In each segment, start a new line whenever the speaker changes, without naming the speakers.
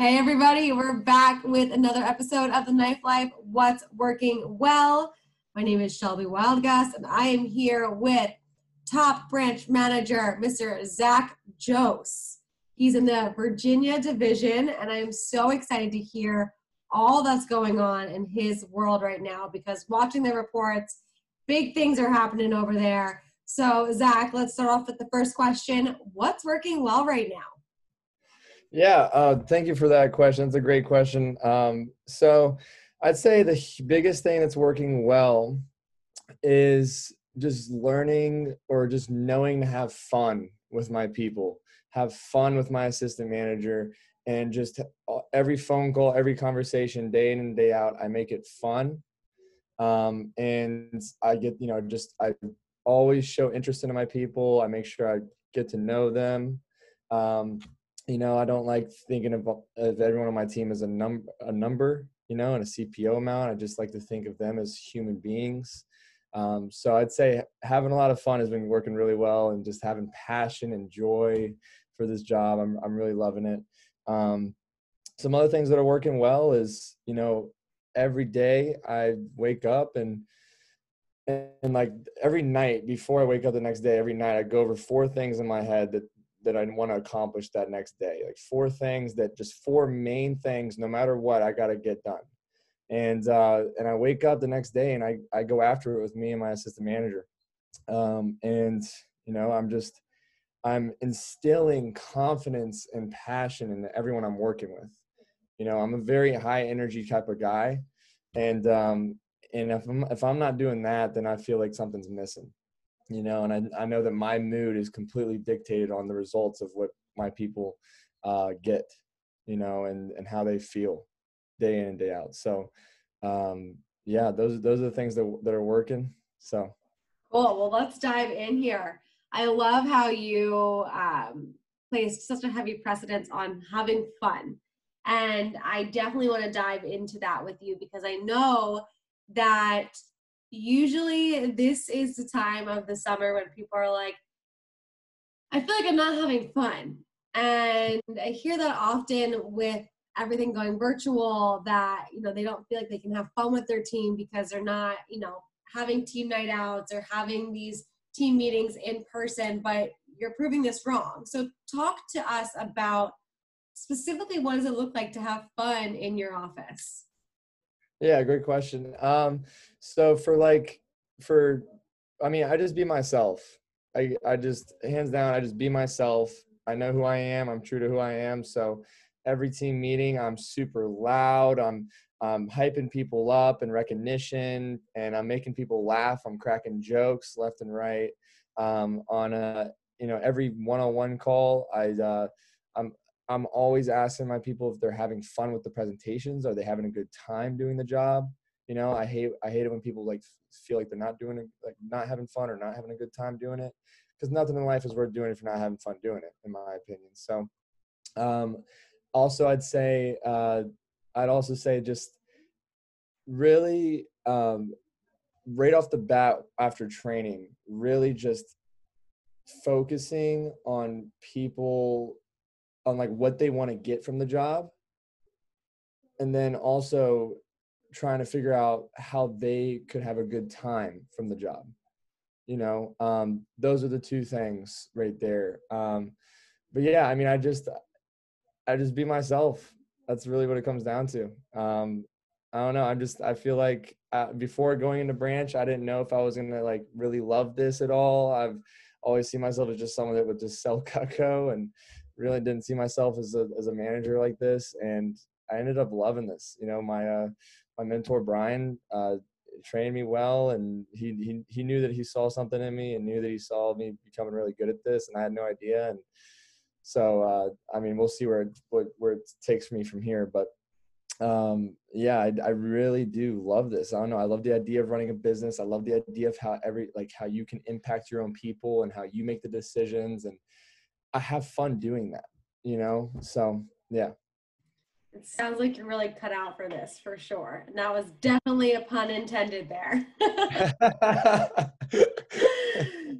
Hey, everybody, we're back with another episode of the Knife Life What's Working Well. My name is Shelby Wildgus, and I am here with top branch manager, Mr. Zack Jose. He's in the Virginia division, and I am so excited to hear all that's going on in his world right now because watching the reports, big things are happening over there. So, Zack, let's start off with the first question What's working well right now?
Yeah, uh, thank you for that question. It's a great question. Um, so, I'd say the biggest thing that's working well is just learning or just knowing to have fun with my people, have fun with my assistant manager, and just every phone call, every conversation, day in and day out, I make it fun. Um, and I get, you know, just I always show interest in my people. I make sure I get to know them. Um, you know, I don't like thinking of, of everyone on my team as a number, a number, you know, and a CPO amount. I just like to think of them as human beings. Um, so I'd say having a lot of fun has been working really well, and just having passion and joy for this job. I'm I'm really loving it. Um, some other things that are working well is you know every day I wake up and and like every night before I wake up the next day, every night I go over four things in my head that that I want to accomplish that next day. Like four things that just four main things, no matter what, I got to get done. And uh, and I wake up the next day and I I go after it with me and my assistant manager. Um, and you know I'm just I'm instilling confidence and passion in everyone I'm working with. You know, I'm a very high energy type of guy, and um, and if I'm if I'm not doing that, then I feel like something's missing. You know, and I I know that my mood is completely dictated on the results of what my people uh, get. You know, and and how they feel day in and day out. So, um, yeah, those those are the things that that are working. So.
Cool. Well, let's dive in here. I love how you um, placed such a heavy precedence on having fun. And I definitely want to dive into that with you because I know that usually this is the time of the summer when people are like, I feel like I'm not having fun. And I hear that often with everything going virtual that, you know, they don't feel like they can have fun with their team because they're not, you know, having team night outs or having these team meetings in person, but you're proving this wrong. So talk to us about specifically what does it look like to have fun in your office?
Yeah, great question. Um, so for like for I mean, I just be myself. I I just hands down, I just be myself. I know who I am. I'm true to who I am. So every team meeting, I'm super loud. I'm I'm hyping people up and recognition, and I'm making people laugh. I'm cracking jokes left and right. Um, on a you know every one-on-one call, I uh, I'm I'm always asking my people if they're having fun with the presentations. Are they having a good time doing the job? You know, I hate I hate it when people like feel like they're not doing it, like not having fun or not having a good time doing it. Because nothing in life is worth doing if you're not having fun doing it, in my opinion. So, um, also I'd say uh, I'd also say just really um, right off the bat after training, really just focusing on people on like what they want to get from the job and then also trying to figure out how they could have a good time from the job you know um, those are the two things right there um, but yeah i mean i just i just be myself that's really what it comes down to. Um, I don't know. I'm just I feel like uh, before going into branch, I didn't know if I was gonna like really love this at all. I've always seen myself as just someone that would just sell Cutco and really didn't see myself as a as a manager like this. And I ended up loving this. You know, my uh, my mentor Brian uh, trained me well, and he, he he knew that he saw something in me and knew that he saw me becoming really good at this, and I had no idea. And so uh, I mean, we'll see where what, where it takes me from here. But um, yeah, I, I really do love this. I don't know. I love the idea of running a business. I love the idea of how every like how you can impact your own people and how you make the decisions. And I have fun doing that. You know. So yeah.
It sounds like you're really cut out for this for sure. And that was definitely a pun intended there.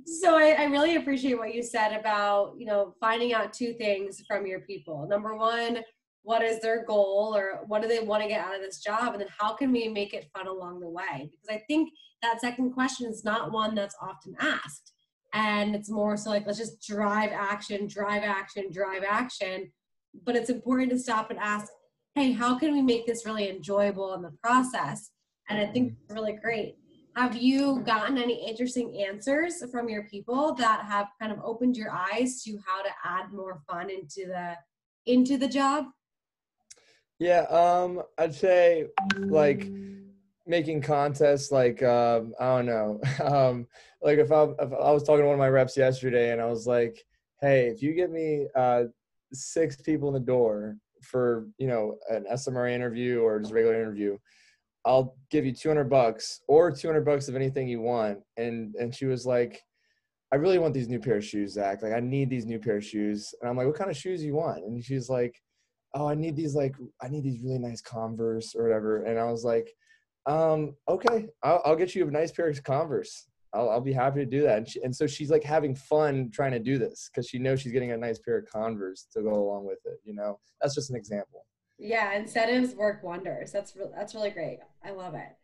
so I, I, really appreciate what you said about, you know, finding out two things from your people. Number one, what is their goal or what do they want to get out of this job and then how can we make it fun along the way because i think that second question is not one that's often asked and it's more so like let's just drive action drive action drive action but it's important to stop and ask hey how can we make this really enjoyable in the process? And i think it's really great. Have you gotten any interesting answers from your people that have kind of opened your eyes to how to add more fun into the into the job?
Yeah, um, I'd say like making contests like um, I don't know. Um, like if I if I was talking to one of my reps yesterday and I was like, "Hey, if you get me uh, six people in the door for, you know, an SMRA interview or just regular interview, I'll give you 200 bucks or 200 bucks of anything you want." And and she was like, I really want these new pair of shoes, Zack. Like, I need these new pair of shoes. And I'm like, what kind of shoes you want? And she's like, oh, I need these like I need these really nice Converse or whatever. And I was like, um, okay, I'll, I'll get you a nice pair of Converse. I'll, I'll be happy to do that. And, she, and so she's like having fun trying to do this because she knows she's getting a nice pair of Converse to go along with it. You know, that's just an example.
Yeah, incentives work wonders. That's re- that's really great. I love it.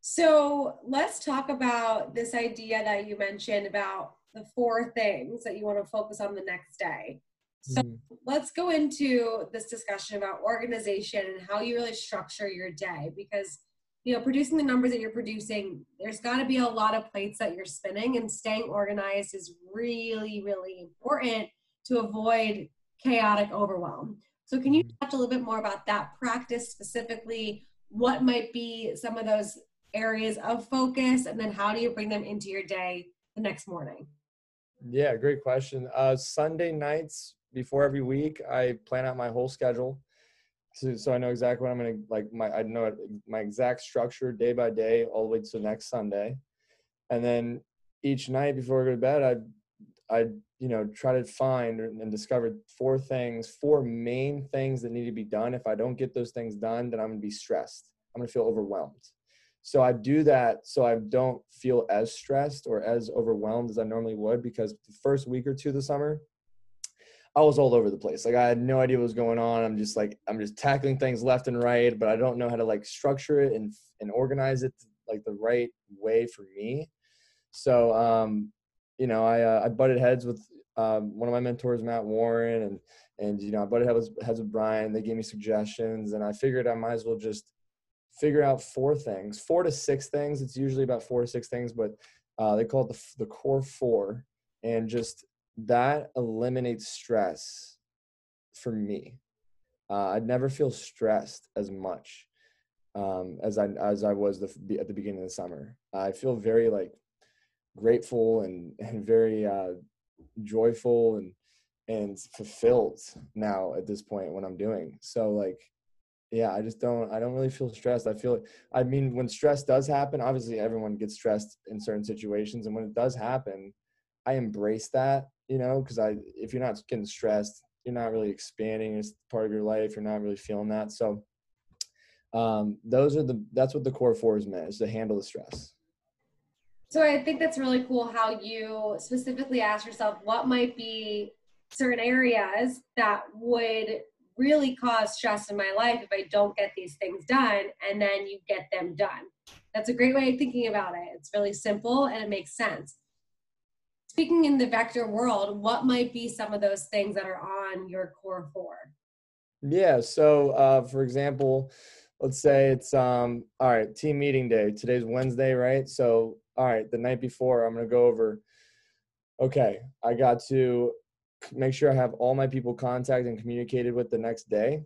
So let's talk about this idea that you mentioned about the four things that you want to focus on the next day. So mm-hmm. let's go into this discussion about organization and how you really structure your day because you know producing the numbers that you're producing there's got to be a lot of plates that you're spinning and staying organized is really really important to avoid chaotic overwhelm. So can you mm-hmm. talk a little bit more about that practice specifically? What might be some of those areas of focus and then how do you bring them into your day the next morning?
Yeah great question. Uh, sunday nights before every week i plan out my whole schedule so, so i know exactly what i'm gonna like my i know my exact structure day by day all the way to next sunday. And then each night before i go to bed i i you know try to find and discover four things four main things that need to be done. If i don't get those things done then i'm gonna be stressed. I'm gonna feel overwhelmed. So i do that so i don't feel as stressed or as overwhelmed as i normally would because the first week or two of the summer I was all over the place. Like I had no idea what was going on. I'm just like I'm just tackling things left and right, but I don't know how to like structure it and and organize it like the right way for me. So um, you know, I uh, I butted heads with um, one of my mentors, Matt Warren, and and you know I butted heads with, heads with Brian. They gave me suggestions, and I figured I might as well just figure out four things, four to six things. It's usually about four to six things, but uh, they call it the the core four, and just that eliminates stress for me. Uh, I'd never feel stressed as much um, as I as I was the, at the beginning of the summer. I feel very like grateful and and very uh, joyful and and fulfilled now at this point when I'm doing so like yeah i just don't i don't really feel stressed i feel i mean when stress does happen obviously everyone gets stressed in certain situations and when it does happen i embrace that you know, because I if you're not getting stressed, you're not really expanding as part of your life. You're not really feeling that. So um, those are the that's what the core four is meant is to handle the stress.
So I think that's really cool how you specifically ask yourself what might be certain areas that would really cause stress in my life if I don't get these things done and then you get them done. That's a great way of thinking about it. It's really simple and it makes sense speaking in the vector world, what might be some of those things that are on your core four?
Yeah. So, uh, for example, let's say it's um, all right, team meeting day. Today's Wednesday, right? So, all right, the night before, I'm gonna go over. Okay, I got to make sure I have all my people contacted and communicated with the next day.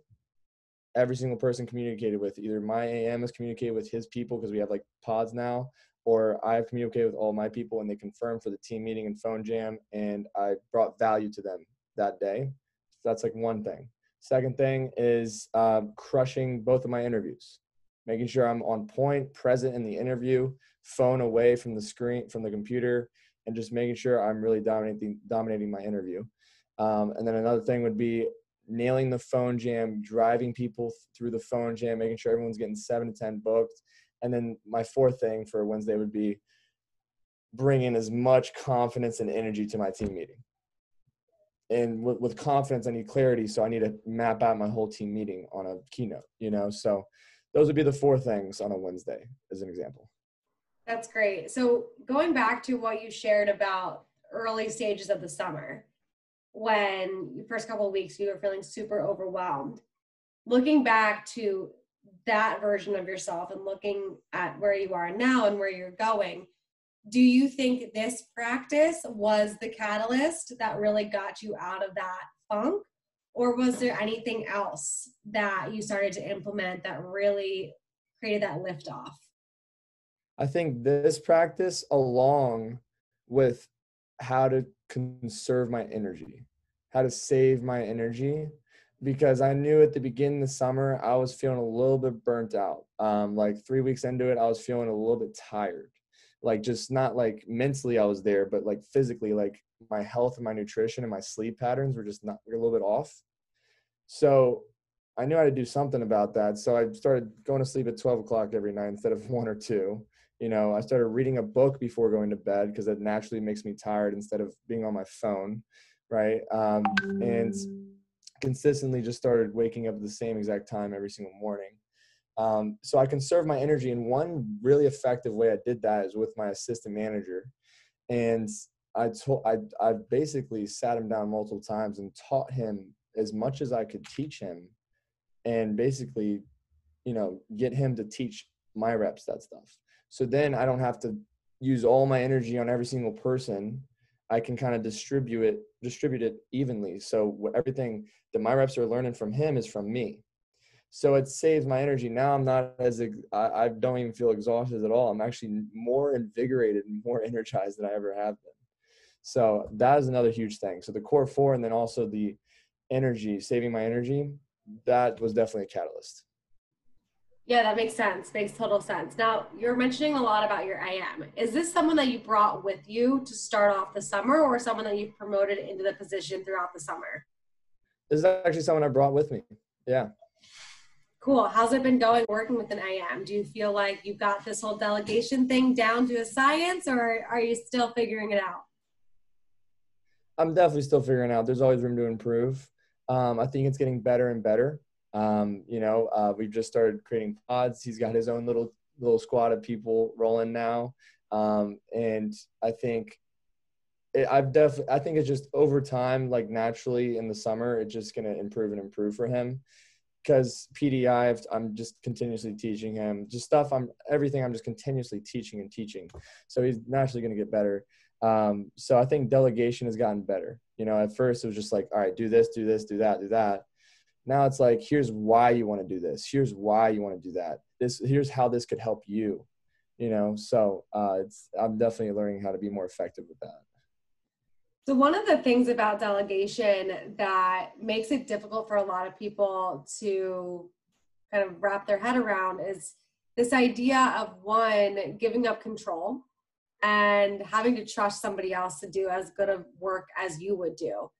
Every single person communicated with either my AM is communicated with his people because we have like pods now, or I've communicated with all my people and they confirmed for the team meeting and phone jam, and I brought value to them that day. So that's like one thing. Second thing is uh, crushing both of my interviews, making sure I'm on point, present in the interview, phone away from the screen, from the computer, and just making sure I'm really dominating dominating my interview. Um, and then another thing would be nailing the phone jam, driving people through the phone jam, making sure everyone's getting seven to ten booked, and then my fourth thing for Wednesday would be bring in as much confidence and energy to my team meeting. and with, with confidence i need clarity so i need to map out my whole team meeting on a keynote you know? So those would be the four things on a wednesday as an example.
That's great. So going back to what you shared about early stages of the summer when the first couple of weeks you were feeling super overwhelmed. Looking back to that version of yourself and looking at where you are now and where you're going do you think this practice was the catalyst that really got you out of that funk? Or was there anything else that you started to implement that really created that lift off?
I think this practice along with how to conserve my energy how to save my energy because I knew at the beginning of the summer I was feeling a little bit burnt out. Um, like three weeks into it, I was feeling a little bit tired. Like just not like mentally I was there, but like physically, like my health and my nutrition and my sleep patterns were just not a little bit off. So I knew I had to do something about that. So I started going to sleep at 12 o'clock every night instead of one or two. You know, I started reading a book before going to bed because it naturally makes me tired instead of being on my phone. Right. Um, and consistently just started waking up at the same exact time every single morning. Um, so I conserve my energy. And one really effective way I did that is with my assistant manager. And I told I I basically sat him down multiple times and taught him as much as I could teach him, and basically, you know, get him to teach my reps that stuff. So then I don't have to use all my energy on every single person I can kind of distribute it distribute it evenly. So everything that my reps are learning from him is from me. So it saves my energy. Now I'm not as I, I don't even feel exhausted at all. I'm actually more invigorated and more energized than I ever have been. So that is another huge thing. So the core four, and then also the energy, saving my energy, that was definitely a catalyst.
Yeah, that makes sense. Makes total sense. Now, you're mentioning a lot about your AM. Is this someone that you brought with you to start off the summer or someone that you've promoted into the position throughout the summer?
This is actually someone I brought with me. Yeah.
Cool. How's it been going working with an AM? Do you feel like you've got this whole delegation thing down to a science or are you still figuring it out?
I'm definitely still figuring out. There's always room to improve. Um, I think it's getting better and better. Um, you know, uh, we've just started creating pods. He's got his own little little squad of people rolling now, um, and I think it, I've definitely I think it's just over time, like naturally in the summer, it's just to improve and improve for him. Because PDI, I'm just continuously teaching him just stuff. I'm everything. I'm just continuously teaching and teaching, so he's naturally to get better. Um, so I think delegation has gotten better. You know, at first it was just like, all right, do this, do this, do that, do that now it's like here's why you want to do this. Here's why you want to do that. This here's how this could help you you know? So uh, it's i'm definitely learning how to be more effective with that.
So one of the things about delegation that makes it difficult for a lot of people to kind of wrap their head around is this idea of one giving up control and having to trust somebody else to do as good of work as you would do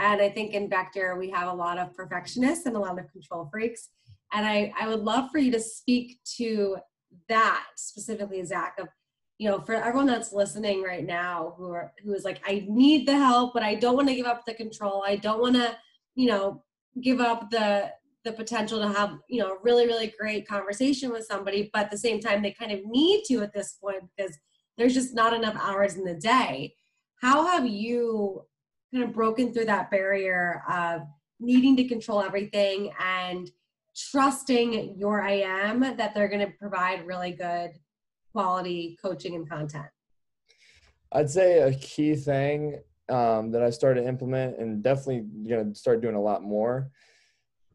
and I think in Vector, we have a lot of perfectionists and a lot of control freaks. And I, I would love for you to speak to that specifically, Zack, of, you know, for everyone that's listening right now who are, who is like, I need the help, but I don't want to give up the control. I don't want to, you know, give up the, the potential to have, you know, a really, really great conversation with somebody, but at the same time, they kind of need to at this point because there's just not enough hours in the day. How have you kind of broken through that barrier of needing to control everything and trusting your AM that they're going to provide really good quality coaching and content?
I'd say a key thing um, that I started to implement and definitely going to start doing a lot more.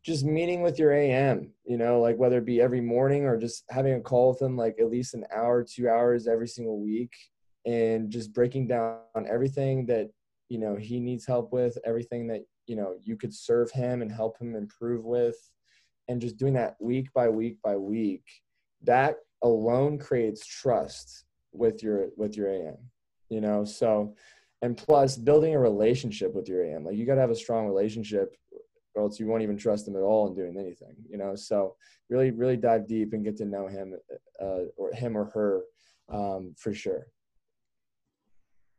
Just meeting with your AM, you know, like whether it be every morning or just having a call with them, like at least an hour, two hours every single week, and just breaking down everything that you know he needs help with everything that you know you could serve him and help him improve with. And just doing that week by week by week that alone creates trust with your with your am you know? So and plus building a relationship with your am like you got to have a strong relationship or else you won't even trust him at all in doing anything you know? So really really dive deep and get to know him uh, or him or her um, for sure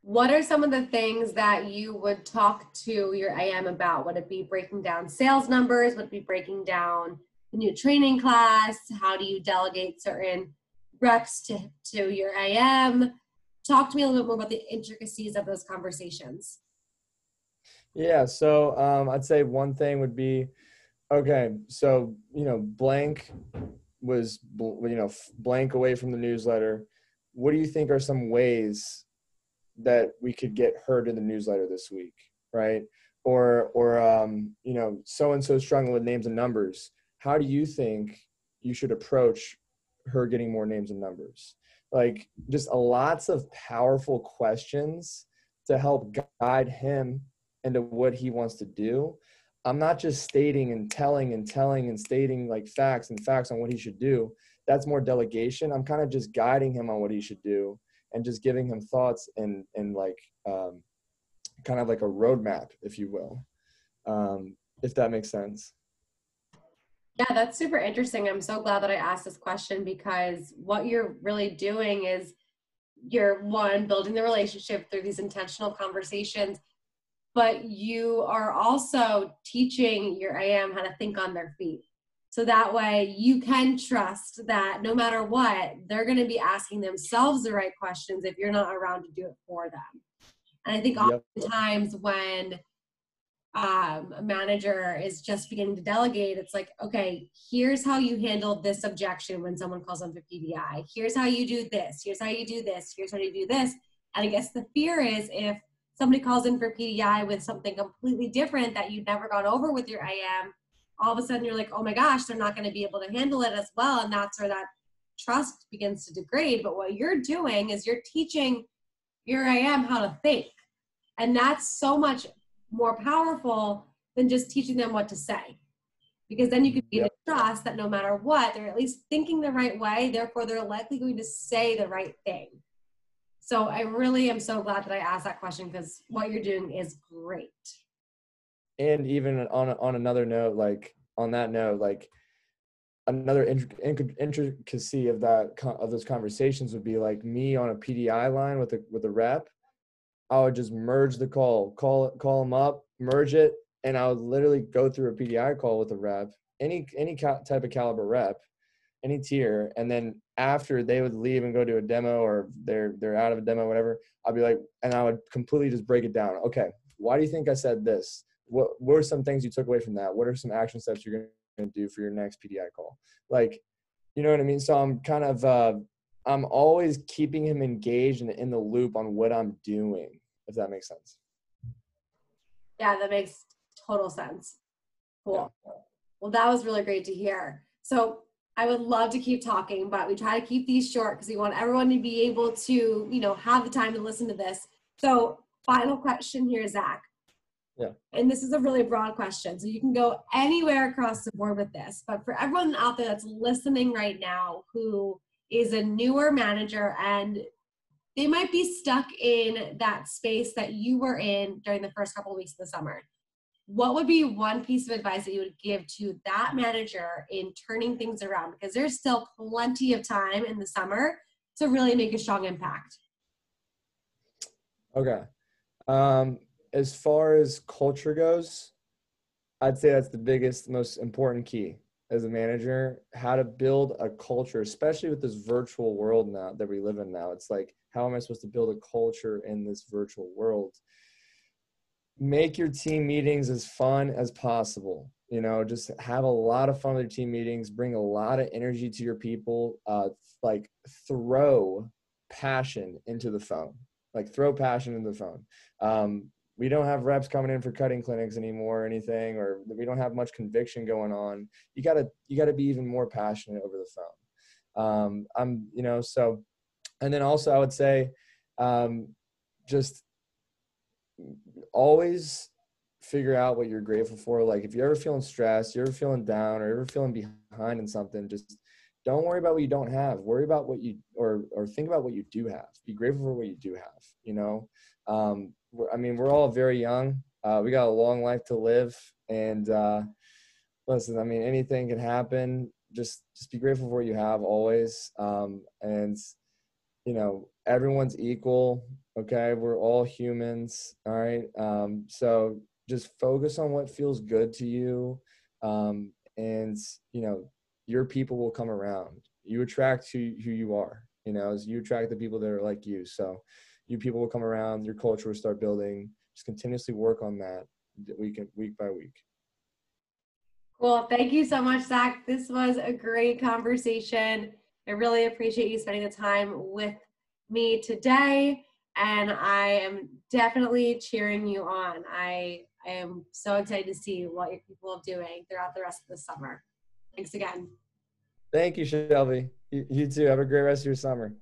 what are some of the things that you would talk to your AM about? Would it be breaking down sales numbers? Would it be breaking down the new training class? How do you delegate certain reps to, to your AM? Talk to me a little bit more about the intricacies of those conversations.
Yeah, so um, I'd say one thing would be okay, so, you know, blank was, you know, blank away from the newsletter. What do you think are some ways that we could get her to the newsletter this week, right? Or or um, you know, so and so struggling with names and numbers. How do you think you should approach her getting more names and numbers? Like just a lots of powerful questions to help guide him into what he wants to do. I'm not just stating and telling and telling and stating like facts and facts on what he should do. That's more delegation. I'm kind of just guiding him on what he should do and just giving him thoughts and and like um, kind of like a roadmap, if you will, um, if that makes sense.
Yeah, that's super interesting. I'm so glad that I asked this question because what you're really doing is you're one building the relationship through these intentional conversations, but you are also teaching your AM how to think on their feet. So that way you can trust that no matter what, they're going to be asking themselves the right questions if you're not around to do it for them. And I think yep. oftentimes when um, a manager is just beginning to delegate, it's like, okay, here's how you handle this objection when someone calls on for PDI. Here's how you do this. Here's how you do this. Here's how you do this. And I guess the fear is if somebody calls in for PDI with something completely different that you've never gone over with your AM, all of a sudden you're like, oh my gosh, they're not going to be able to handle it as well. And that's where that trust begins to degrade. But what you're doing is you're teaching your I AM how to think. And that's so much more powerful than just teaching them what to say. Because then you can be yep. the trust that no matter what, they're at least thinking the right way. Therefore, they're likely going to say the right thing. So I really am so glad that I asked that question because what you're doing is great
and even on on another note like on that note like another intricacy of that of those conversations would be like me on a PDI line with a with a rep I would just merge the call call call them up merge it and I would literally go through a PDI call with a rep any any type of caliber rep any tier and then after they would leave and go to a demo or they're they're out of a demo whatever I'd be like and I would completely just break it down. Okay why do you think I said this what what are some things you took away from that? What are some action steps you're going to do for your next PDI call? Like, you know what I mean? So I'm kind of uh, I'm always keeping him engaged and in the loop on what I'm doing, if that makes sense.
Yeah, that makes total sense. Cool. Yeah. Well, that was really great to hear. So I would love to keep talking, but we try to keep these short because we want everyone to be able to, you know, have the time to listen to this. So final question here, Zack.
Yeah.
And this is a really broad question. So you can go anywhere across the board with this. But for everyone out there that's listening right now who is a newer manager and they might be stuck in that space that you were in during the first couple of weeks of the summer. What would be one piece of advice that you would give to that manager in turning things around? Because there's still plenty of time in the summer to really make a strong impact.
Okay. Um, as far as culture goes, I'd say that's the biggest, most important key as a manager. How to build a culture, especially with this virtual world now that we live in now. It's like, how am I supposed to build a culture in this virtual world? Make your team meetings as fun as possible. You know, just have a lot of fun with your team meetings. Bring a lot of energy to your people. Uh, like throw passion into the phone. Like throw passion in the phone. Um, we don't have reps coming in for cutting clinics anymore or anything or we don't have much conviction going on. You gotta you gotta be even more passionate over the phone. Um, i'm you know so and then also i would say um, just always figure out what you're grateful for. Like if you're ever feeling stressed you're ever feeling down or ever feeling behind in something just don't worry about what you don't have. Worry about what you or or think about what you do have. Be grateful for what you do have you know? Um, I mean, we're all very young. Uh, we got a long life to live, and uh, listen, I mean, anything can happen. Just just be grateful for what you have always, um, and you know, everyone's equal. Okay. We're all humans. All right. Um, so just focus on what feels good to you. Um, and, you know, your people will come around. You attract who, who you are, you know, as you attract the people that are like you. So you people will come around, your culture will start building. Just continuously work on that week, week by week.
Cool. Thank you so much, Zack. This was a great conversation. I really appreciate you spending the time with me today. And I am definitely cheering you on. I, I am so excited to see what your people are doing throughout the rest of the summer. Thanks again.
Thank you, Shelby. You, you too. Have a great rest of your summer.